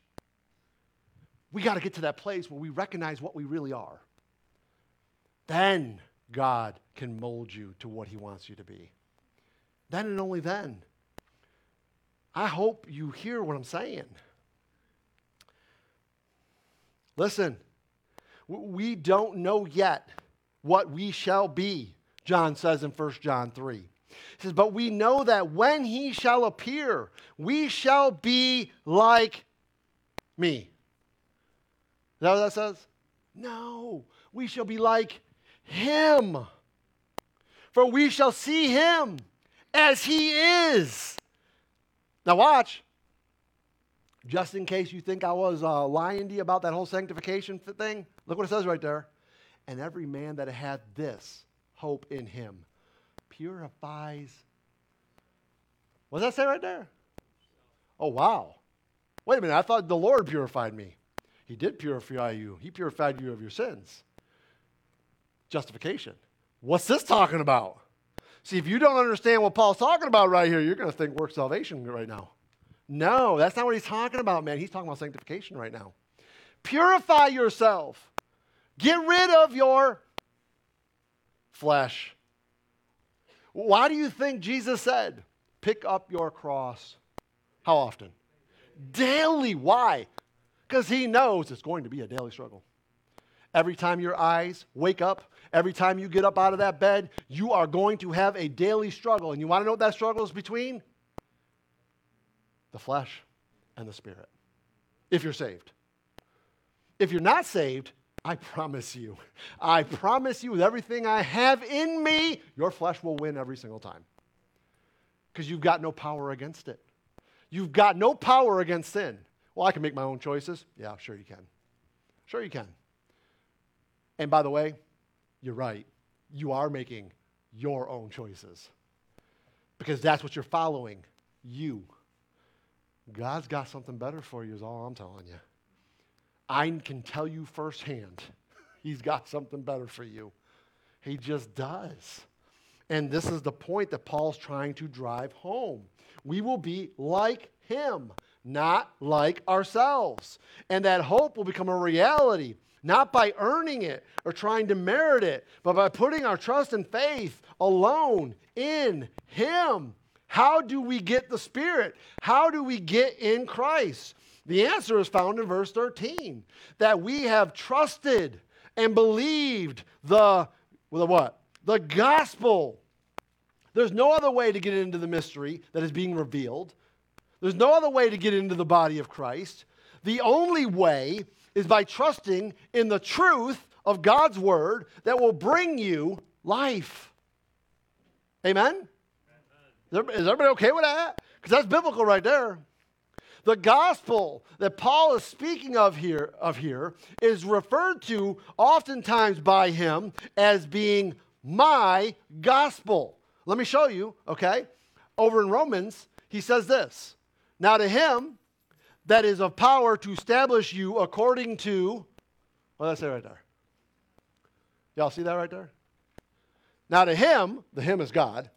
we got to get to that place where we recognize what we really are. Then God can mold you to what He wants you to be. Then and only then. I hope you hear what I'm saying. Listen, we don't know yet what we shall be, John says in 1 John 3. He says, But we know that when he shall appear, we shall be like me. Is that what that says? No, we shall be like him. For we shall see him as he is. Now, watch just in case you think I was uh, lying to you about that whole sanctification thing, look what it says right there. And every man that had this hope in him purifies. What does that say right there? Oh, wow. Wait a minute, I thought the Lord purified me. He did purify you, He purified you of your sins. Justification. What's this talking about? See, if you don't understand what Paul's talking about right here, you're going to think work salvation right now. No, that's not what he's talking about, man. He's talking about sanctification right now. Purify yourself. Get rid of your flesh. Why do you think Jesus said, pick up your cross? How often? Daily. Why? Because he knows it's going to be a daily struggle. Every time your eyes wake up, every time you get up out of that bed, you are going to have a daily struggle. And you want to know what that struggle is between? The flesh and the spirit. If you're saved. If you're not saved, I promise you, I promise you with everything I have in me, your flesh will win every single time. Because you've got no power against it. You've got no power against sin. Well, I can make my own choices. Yeah, sure you can. Sure you can. And by the way, you're right. You are making your own choices. Because that's what you're following. You. God's got something better for you, is all I'm telling you. I can tell you firsthand, He's got something better for you. He just does. And this is the point that Paul's trying to drive home. We will be like Him, not like ourselves. And that hope will become a reality, not by earning it or trying to merit it, but by putting our trust and faith alone in Him. How do we get the Spirit? How do we get in Christ? The answer is found in verse 13 that we have trusted and believed the, the what? The gospel. There's no other way to get into the mystery that is being revealed. There's no other way to get into the body of Christ. The only way is by trusting in the truth of God's word that will bring you life. Amen? Is everybody okay with that? Because that's biblical right there. The gospel that Paul is speaking of here, of here is referred to oftentimes by him as being my gospel. Let me show you, okay? Over in Romans, he says this Now to him that is of power to establish you according to, well, that's it right there. Y'all see that right there? Now to him, the him is God,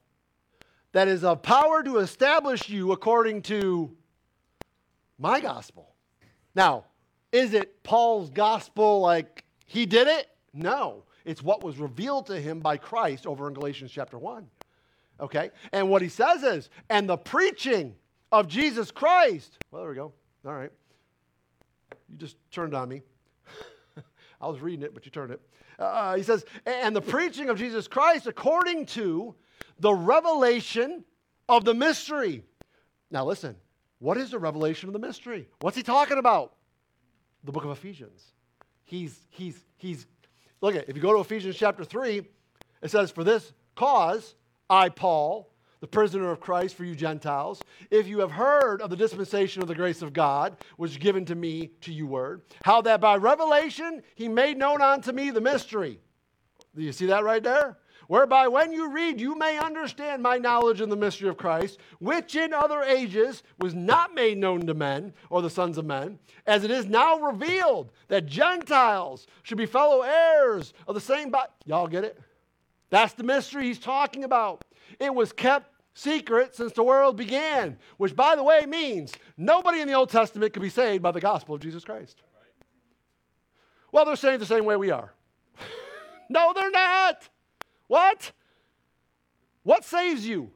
that is of power to establish you according to my gospel. Now, is it Paul's gospel like he did it? No. It's what was revealed to him by Christ over in Galatians chapter 1. Okay? And what he says is, and the preaching of Jesus Christ. Well, there we go. All right. You just turned on me. I was reading it, but you turned it. Uh, he says, and the preaching of Jesus Christ according to the revelation of the mystery. Now, listen, what is the revelation of the mystery? What's he talking about? The book of Ephesians. He's, he's, he's, look at, if you go to Ephesians chapter 3, it says, For this cause, I, Paul, the prisoner of Christ for you Gentiles, if you have heard of the dispensation of the grace of God, which is given to me to you word, how that by revelation he made known unto me the mystery. Do you see that right there? Whereby when you read, you may understand my knowledge in the mystery of Christ, which in other ages was not made known to men or the sons of men, as it is now revealed that Gentiles should be fellow heirs of the same body. Y'all get it? That's the mystery he's talking about. It was kept secret since the world began, which, by the way, means nobody in the Old Testament could be saved by the gospel of Jesus Christ. Well, they're saying the same way we are. no, they're not. What? What saves you?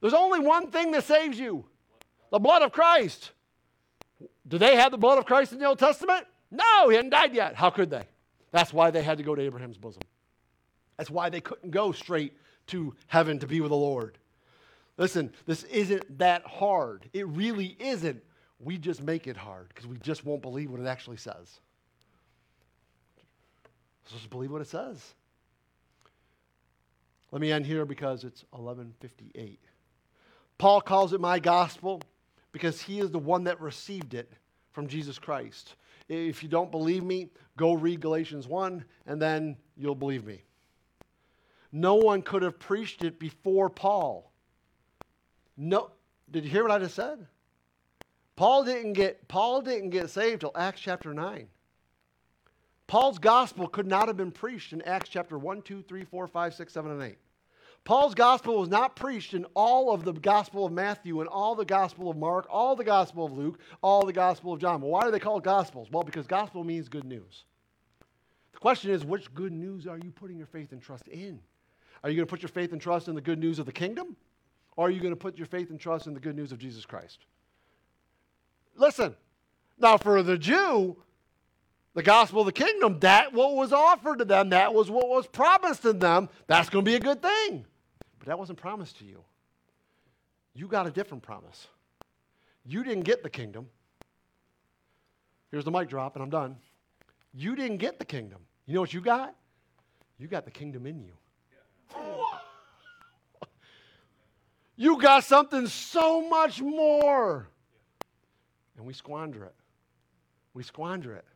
There's only one thing that saves you the blood of Christ. Do they have the blood of Christ in the Old Testament? No, he hadn't died yet. How could they? That's why they had to go to Abraham's bosom. That's why they couldn't go straight to heaven to be with the Lord. Listen, this isn't that hard. It really isn't. We just make it hard because we just won't believe what it actually says. Just believe what it says. Let me end here because it's 1158. Paul calls it my gospel because he is the one that received it from Jesus Christ. If you don't believe me, go read Galatians 1 and then you'll believe me. No one could have preached it before Paul. No, did you hear what I just said? Paul didn't get Paul didn't get saved till Acts chapter 9. Paul's gospel could not have been preached in Acts chapter 1, 2, 3, 4, 5, 6, 7, and 8. Paul's gospel was not preached in all of the gospel of Matthew and all the gospel of Mark, all the gospel of Luke, all the gospel of John. Well, why do they call it gospels? Well, because gospel means good news. The question is, which good news are you putting your faith and trust in? Are you going to put your faith and trust in the good news of the kingdom? Or are you going to put your faith and trust in the good news of Jesus Christ? Listen, now for the Jew, the gospel of the kingdom, that what was offered to them, that was what was promised to them, that's going to be a good thing. But that wasn't promised to you. You got a different promise. You didn't get the kingdom. Here's the mic drop, and I'm done. You didn't get the kingdom. You know what you got? You got the kingdom in you. you got something so much more. And we squander it. We squander it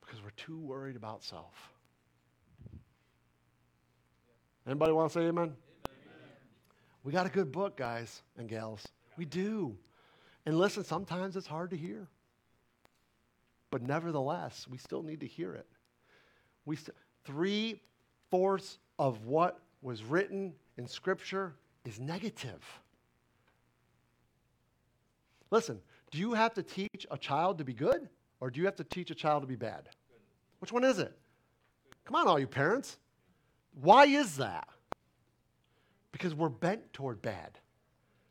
because we're too worried about self. Anybody want to say amen? We got a good book, guys and gals. We do. And listen, sometimes it's hard to hear. But nevertheless, we still need to hear it. We st- three fourths of what was written in Scripture is negative. Listen, do you have to teach a child to be good or do you have to teach a child to be bad? Which one is it? Come on, all you parents. Why is that? Because we're bent toward bad.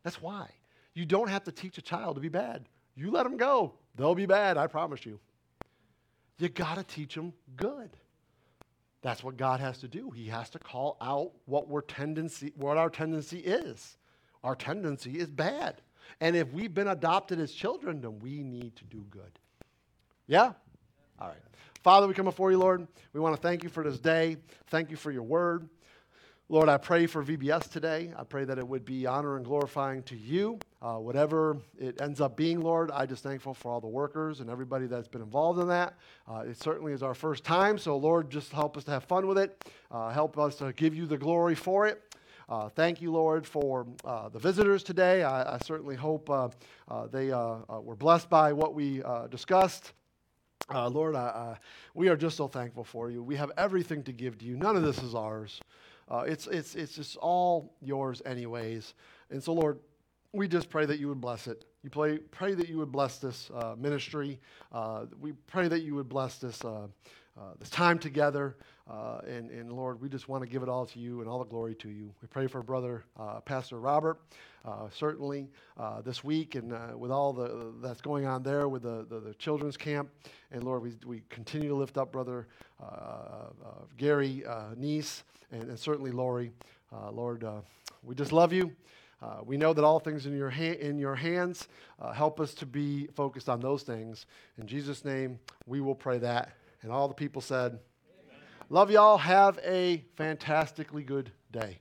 That's why. You don't have to teach a child to be bad. You let them go. They'll be bad, I promise you. You got to teach them good. That's what God has to do. He has to call out what, we're tendency, what our tendency is. Our tendency is bad. And if we've been adopted as children, then we need to do good. Yeah? All right. Father, we come before you, Lord. We want to thank you for this day. Thank you for your word. Lord, I pray for VBS today. I pray that it would be honor and glorifying to you. Uh, whatever it ends up being, Lord, I just thankful for all the workers and everybody that's been involved in that. Uh, it certainly is our first time, so Lord, just help us to have fun with it. Uh, help us to give you the glory for it. Uh, thank you, Lord, for uh, the visitors today. I, I certainly hope uh, they were blessed by what we discussed. Lord, we are just so thankful for you. We have everything to give to you. None of this is ours. Uh, it's, it's, it's just all yours, anyways. And so, Lord, we just pray that you would bless it. You pray, pray that you would bless this uh, ministry. Uh, we pray that you would bless this, this time together. Uh, and, and Lord, we just want to give it all to you and all the glory to you. We pray for brother uh, Pastor Robert, uh, certainly uh, this week, and uh, with all the that's going on there with the, the, the, children's camp. And Lord, we, we continue to lift up brother uh, Gary Niece and, and, certainly Lori. Lord, we just love you. we know that all things in your ha- in your hands. help us to be focused on those things. In Jesus' name, we will pray that. And all the people said. Love y'all. Have a fantastically good day.